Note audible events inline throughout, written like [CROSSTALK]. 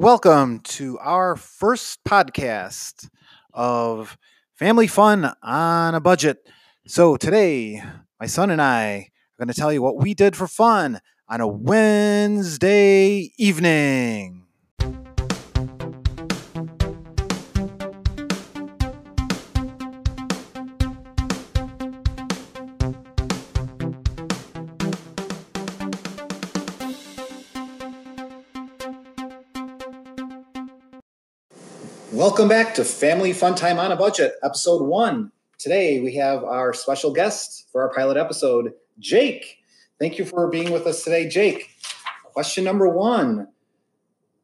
Welcome to our first podcast of Family Fun on a Budget. So, today, my son and I are going to tell you what we did for fun on a Wednesday evening. Welcome back to Family Fun Time on a Budget, episode one. Today we have our special guest for our pilot episode, Jake. Thank you for being with us today, Jake. Question number one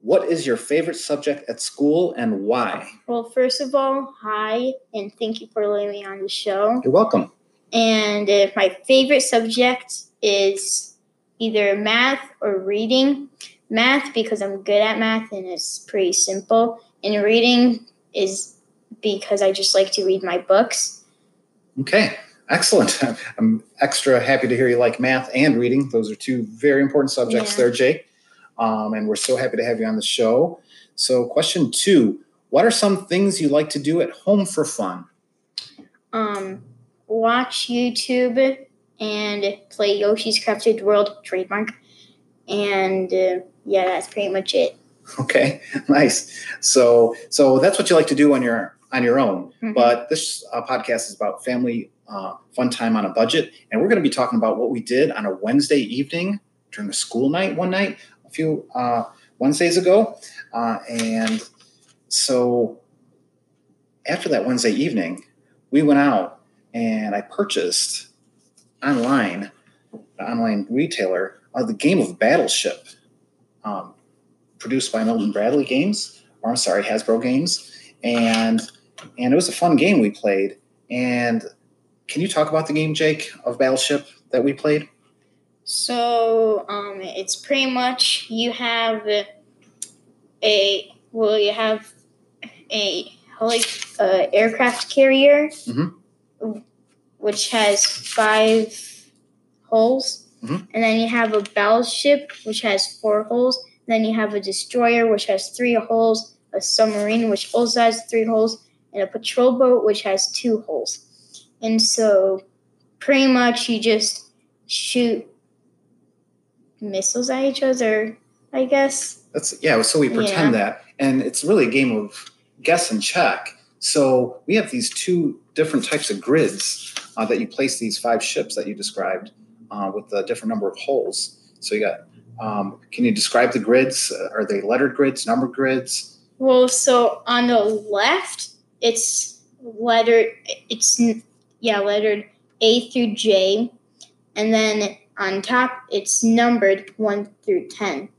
What is your favorite subject at school and why? Well, first of all, hi, and thank you for letting me on the show. You're welcome. And uh, my favorite subject is either math or reading. Math because I'm good at math and it's pretty simple. And reading is because I just like to read my books. Okay, excellent. [LAUGHS] I'm extra happy to hear you like math and reading. Those are two very important subjects Yeah. there, Jake. Um, and we're so happy to have you on the show. So, question two What are some things you like to do at home for fun? Um, watch YouTube and play Yoshi's Crafted World trademark. And uh, yeah, that's pretty much it. [LAUGHS] Okay, nice. So, so that's what you like to do on your on your own. Mhm. But this uh, podcast is about family uh, fun time on a budget, and we're going to be talking about what we did on a Wednesday evening during a school night one night a few uh, Wednesdays ago, uh, and so after that Wednesday evening, we went out and I purchased online, an online retailer, uh, the game of Battleship. Um, produced by Milton Bradley Games, or I'm sorry, Hasbro Games, and and it was a fun game we played. And can you talk about the game, Jake, of Battleship that we played? So um, it's pretty much you have a well, you have a like uh, aircraft carrier, Mhm. which has five holes, Mhm. and then you have a battleship which has four holes. Then you have a destroyer which has three holes, a submarine which also has three holes, and a patrol boat which has two holes. And so, pretty much, you just shoot missiles at each other, I guess. That's yeah. So we pretend that, and it's really a game of guess and check. So we have these two different types of grids uh, that you place these five ships that you described uh, with a different number of holes. So you got. Um, can you describe the grids? Uh, are they lettered grids, numbered grids? Well, so on the left, it's lettered. It's yeah, lettered A through J, and then on top, it's numbered one through ten.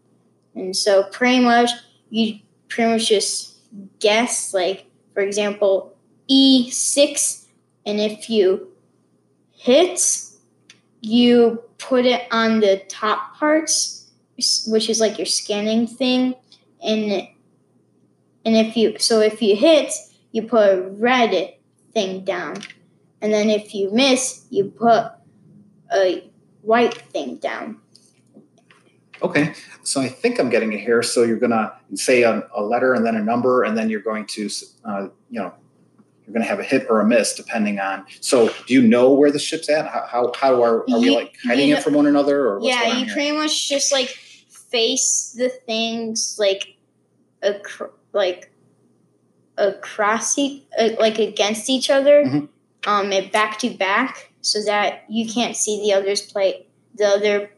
And so, pretty much, you pretty much just guess. Like, for example, E six, and if you hit, you put it on the top parts, which is like your scanning thing, and and if you so if you hit, you put a red thing down. And then if you miss, you put a white thing down. Okay, so I think I'm getting it here. So you're gonna say a, a letter and then a number, and then you're going to, uh, you know, you're gonna have a hit or a miss depending on. So do you know where the ship's at? How how, how are, are we like hiding you it from one another, or yeah, you here? pretty much just like face the things like acro- like across each, uh, like against each other, Mhm. um, and back to back, so that you can't see the other's play the other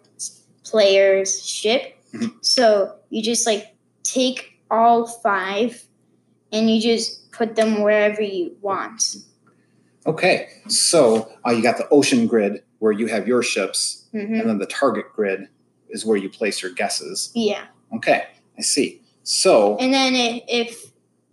player's ship. Mhm. So you just like take all five, and you just put them wherever you want. Okay, so uh, you got the ocean grid where you have your ships, hmm and then the target grid is where you place your guesses. Yeah. Okay, I see. So And then i- if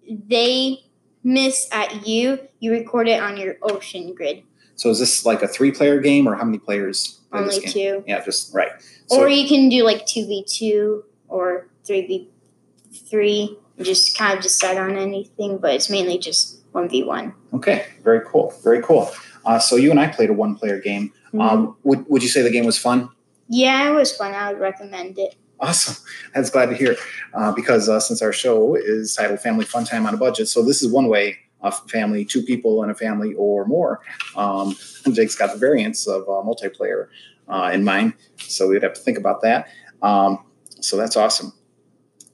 they miss at you, you record it on your ocean grid. so is this like a three player game, or how many players? play this Only game? two. Yeah, just right. So, or you can do like 2v2 or 3v3 and just kind of decide on anything, but it's mainly just 1v1. Okay, very cool, very cool. Uh, so you and I played a one-player game. Mm-hmm. Um, would would you say the game was fun? Yeah, it was fun. I would recommend it. Awesome. That's glad to hear. Uh, because uh, since our show is titled Family Fun Time on a Budget, so this is one way a family, two people in a family or more. Um, Jake's got the variants of uh, multiplayer uh, in mind, so we'd have to think about that. Um, so that's awesome.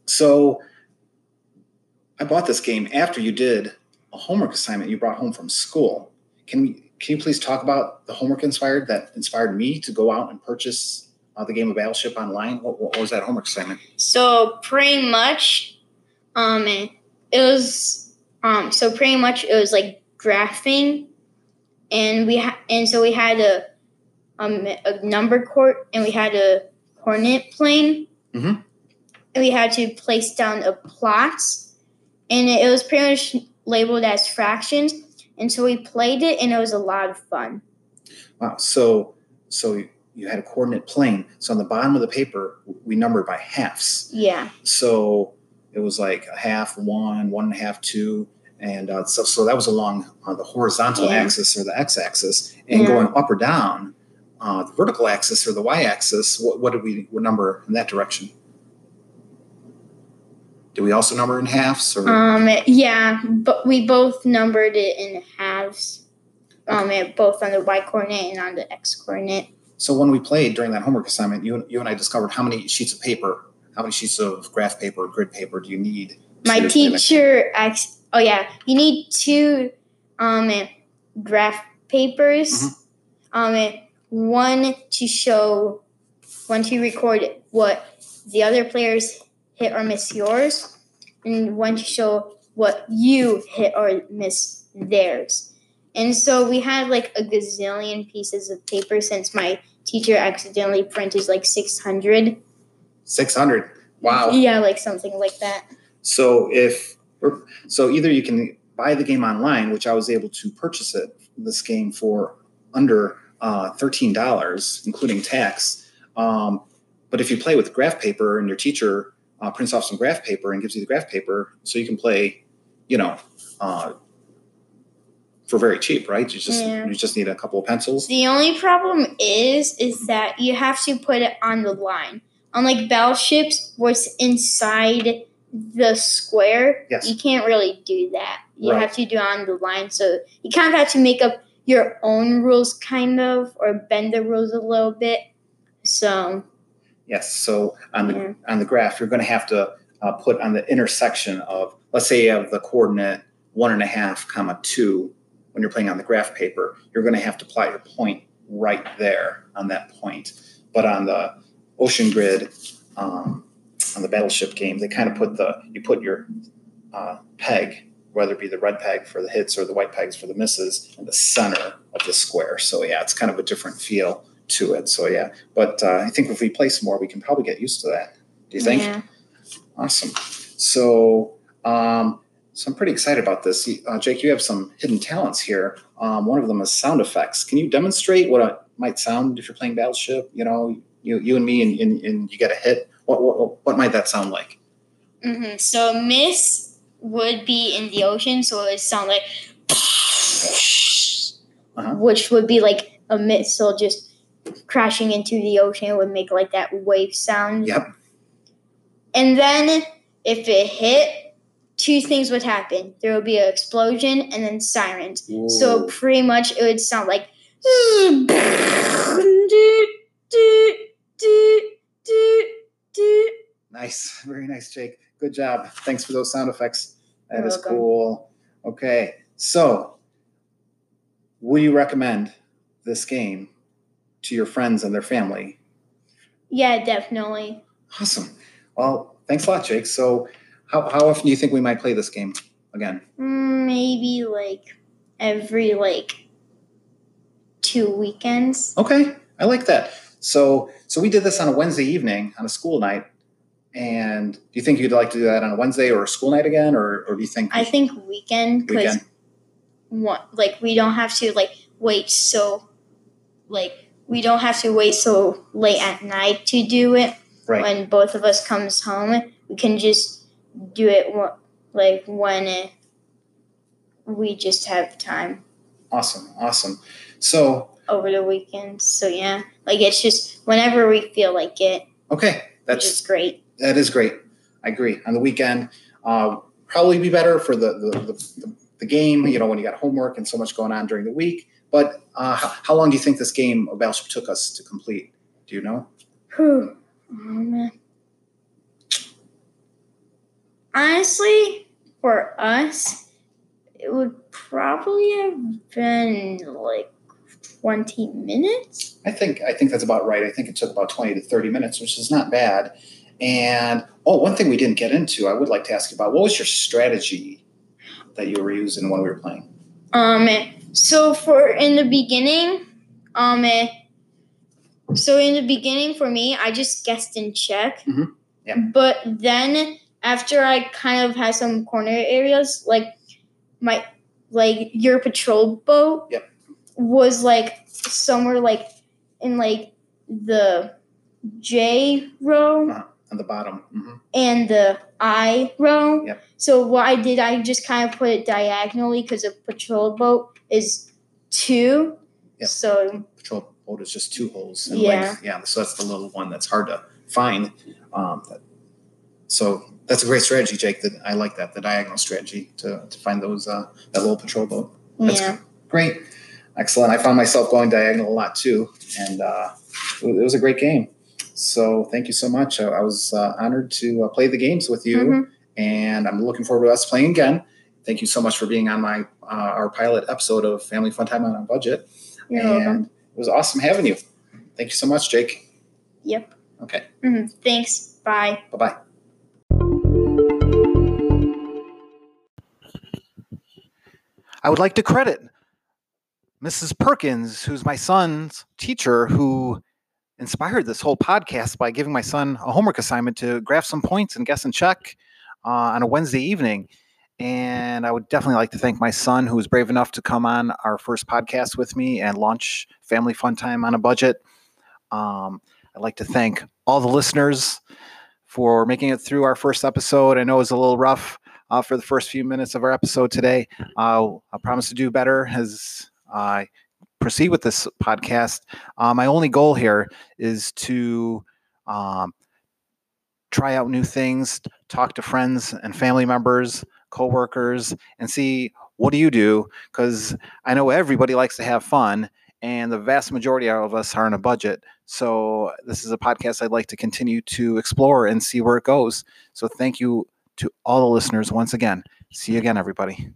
So I bought this game after you did a homework assignment you brought home from school. Can we? Can you please talk about the homework inspired that inspired me to go out and purchase uh, the game of Battleship online? What, what, was that homework assignment? So pretty much, um, it was um, so pretty much it was like graphing, and we ha- and so we had a um a number court and we had a coordinate plane, mm-hmm. and we had to place down a plots, and it, was pretty much labeled as fractions and so we played it, and it was a lot of fun. Wow. So, so you had a coordinate plane. So on the bottom of the paper, we numbered by halves. Yeah. So it was like a half, one, one and a half, two. And uh, so, so that was along uh, the horizontal yeah. axis or the x-axis, and yeah. going up or down, uh, the vertical axis or the y-axis. What, what did we what number in that direction? Do we also number in halves? Or? Um, yeah, but we both numbered it in halves. Um, both on the y coordinate and on the x coordinate. So when we played during that homework assignment, you you and I discovered how many sheets of paper, how many sheets of graph paper, grid paper do you need? My teacher asked, oh yeah, you need two um graph papers. Mm-hmm. Um, one to show, one to record what the other players hit or miss yours, and one to show what you hit or miss theirs. And so we had like a gazillion pieces of paper since my teacher accidentally printed like 600. 600. Wow. Yeah, like something like that. So if so either you can buy the game online, which I was able to purchase it this game for under uh, $13, including tax. Um, but if you play with graph paper and your teacher uh, prints off some graph paper and gives you the graph paper so you can play, you know, uh, for very cheap, right? You just yeah. you just need a couple of pencils. The only problem is is that you have to put it on the line. Unlike battleships, what's inside the square, yes. you can't really do that. You right. have to do it on the line. So you kind of have to make up your own rules, kind of, or bend the rules a little bit. So Yes. So on the yeah. on the graph, you're going to have to uh, put on the intersection of, let's say, you have the coordinate one and a half comma two. When you're playing on the graph paper, you're going to have to plot your point right there on that point. But on the ocean grid, um, on the battleship game, they kind of put the you put your uh, peg, whether it be the red peg for the hits or the white pegs for the misses, in the center of the square. So yeah, it's kind of a different feel to it. So yeah, but uh, I think if we play some more, we can probably get used to that. Do you think? Yeah. Awesome. So, um, so I'm pretty excited about this. Uh, Jake, you have some hidden talents here. Um, one of them is sound effects. Can you demonstrate what it might sound if you're playing Battleship? You know, you you and me, and, and, and you get a hit. What, what what might that sound like? Mm-hmm. So miss would be in the ocean, so it would sound like, uh-huh. which would be like a missile just crashing into the ocean would make like that wave sound. Yep. And then if it hit, two things would happen. There would be an explosion and then sirens. Whoa. So pretty much it would sound like Nice. Very nice, Jake. Good job. Thanks for those sound effects. That You're is welcome. cool. Okay. So, would you recommend this game to your friends and their family. Yeah, definitely. Awesome. Well, thanks a lot, Jake. So, how, how often do you think we might play this game again? Mm, maybe like every like two weekends. Okay, I like that. So, so we did this on a Wednesday evening on a school night. And do you think you'd like to do that on a Wednesday or a school night again, or, or do you think? I think weekend because, like, we don't have to like wait so, like we don't have to wait so late at night to do it. Right. When both of us comes home, we can just do it like when it, we just have time. Awesome, awesome. So over the weekend. So yeah, like it's just whenever we feel like it. Okay, That's great. that is great. I agree. On the weekend, uh, probably be better for the, the the the game. You know, when you got homework and so much going on during the week. But uh, how, how long do you think this game of Battleship took us to complete? Do you know? Um, honestly, for us, it would probably have been like 20 minutes. I think I think that's about right. I think it took about twenty to thirty minutes, which is not bad. And oh, one thing we didn't get into, I would like to ask you about. What was your strategy that you were using when we were playing? Um, so for in the beginning, um, so in the beginning for me, I just guessed in check. Mhm. Yeah. But then after I kind of had some corner areas, like my like your patrol boat Yep. was like somewhere like in like the J row On the bottom. hmm and the I row. Yep. So what I did, I just kind of put it diagonally because a patrol boat is two. Yep. So Patrol boat is just two holes in Yeah. length. Yeah, so that's the little one that's hard to find. Um, that- so that's a great strategy, Jake. That I like that the diagonal strategy to, to find those uh, that little patrol boat. That's yeah, Great, excellent. I found myself going diagonal a lot too, and uh, it was- it was a great game. So thank you so much. I, I was uh, honored to uh, play the games with you, Mhm. and I'm looking forward to us playing again. Thank you so much for being on my uh, our pilot episode of Family Fun Time on a Budget. you're and welcome. it was awesome having you. Thank you so much, Jake. Yep. Okay, Mhm. Thanks. Bye. bye bye. I would like to credit Mrs. Perkins, who's my son's teacher, who inspired this whole podcast by giving my son a homework assignment to graph some points and guess and check uh, on a Wednesday evening. And I would definitely like to thank my son, who was brave enough to come on our first podcast with me and launch Family Fun Time on a Budget. Um, I'd like to thank all the listeners for making it through our first episode. I know it was a little rough uh, for the first few minutes of our episode today. Uh, I promise to do better as I proceed with this podcast. Uh, my only goal here is to um, try out new things, talk to friends and family members, coworkers, and see what do you do? Because I know everybody likes to have fun, and the vast majority of us are on a budget. So this is a podcast I'd like to continue to explore and see where it goes. So thank you to all the listeners once again. See you again, everybody.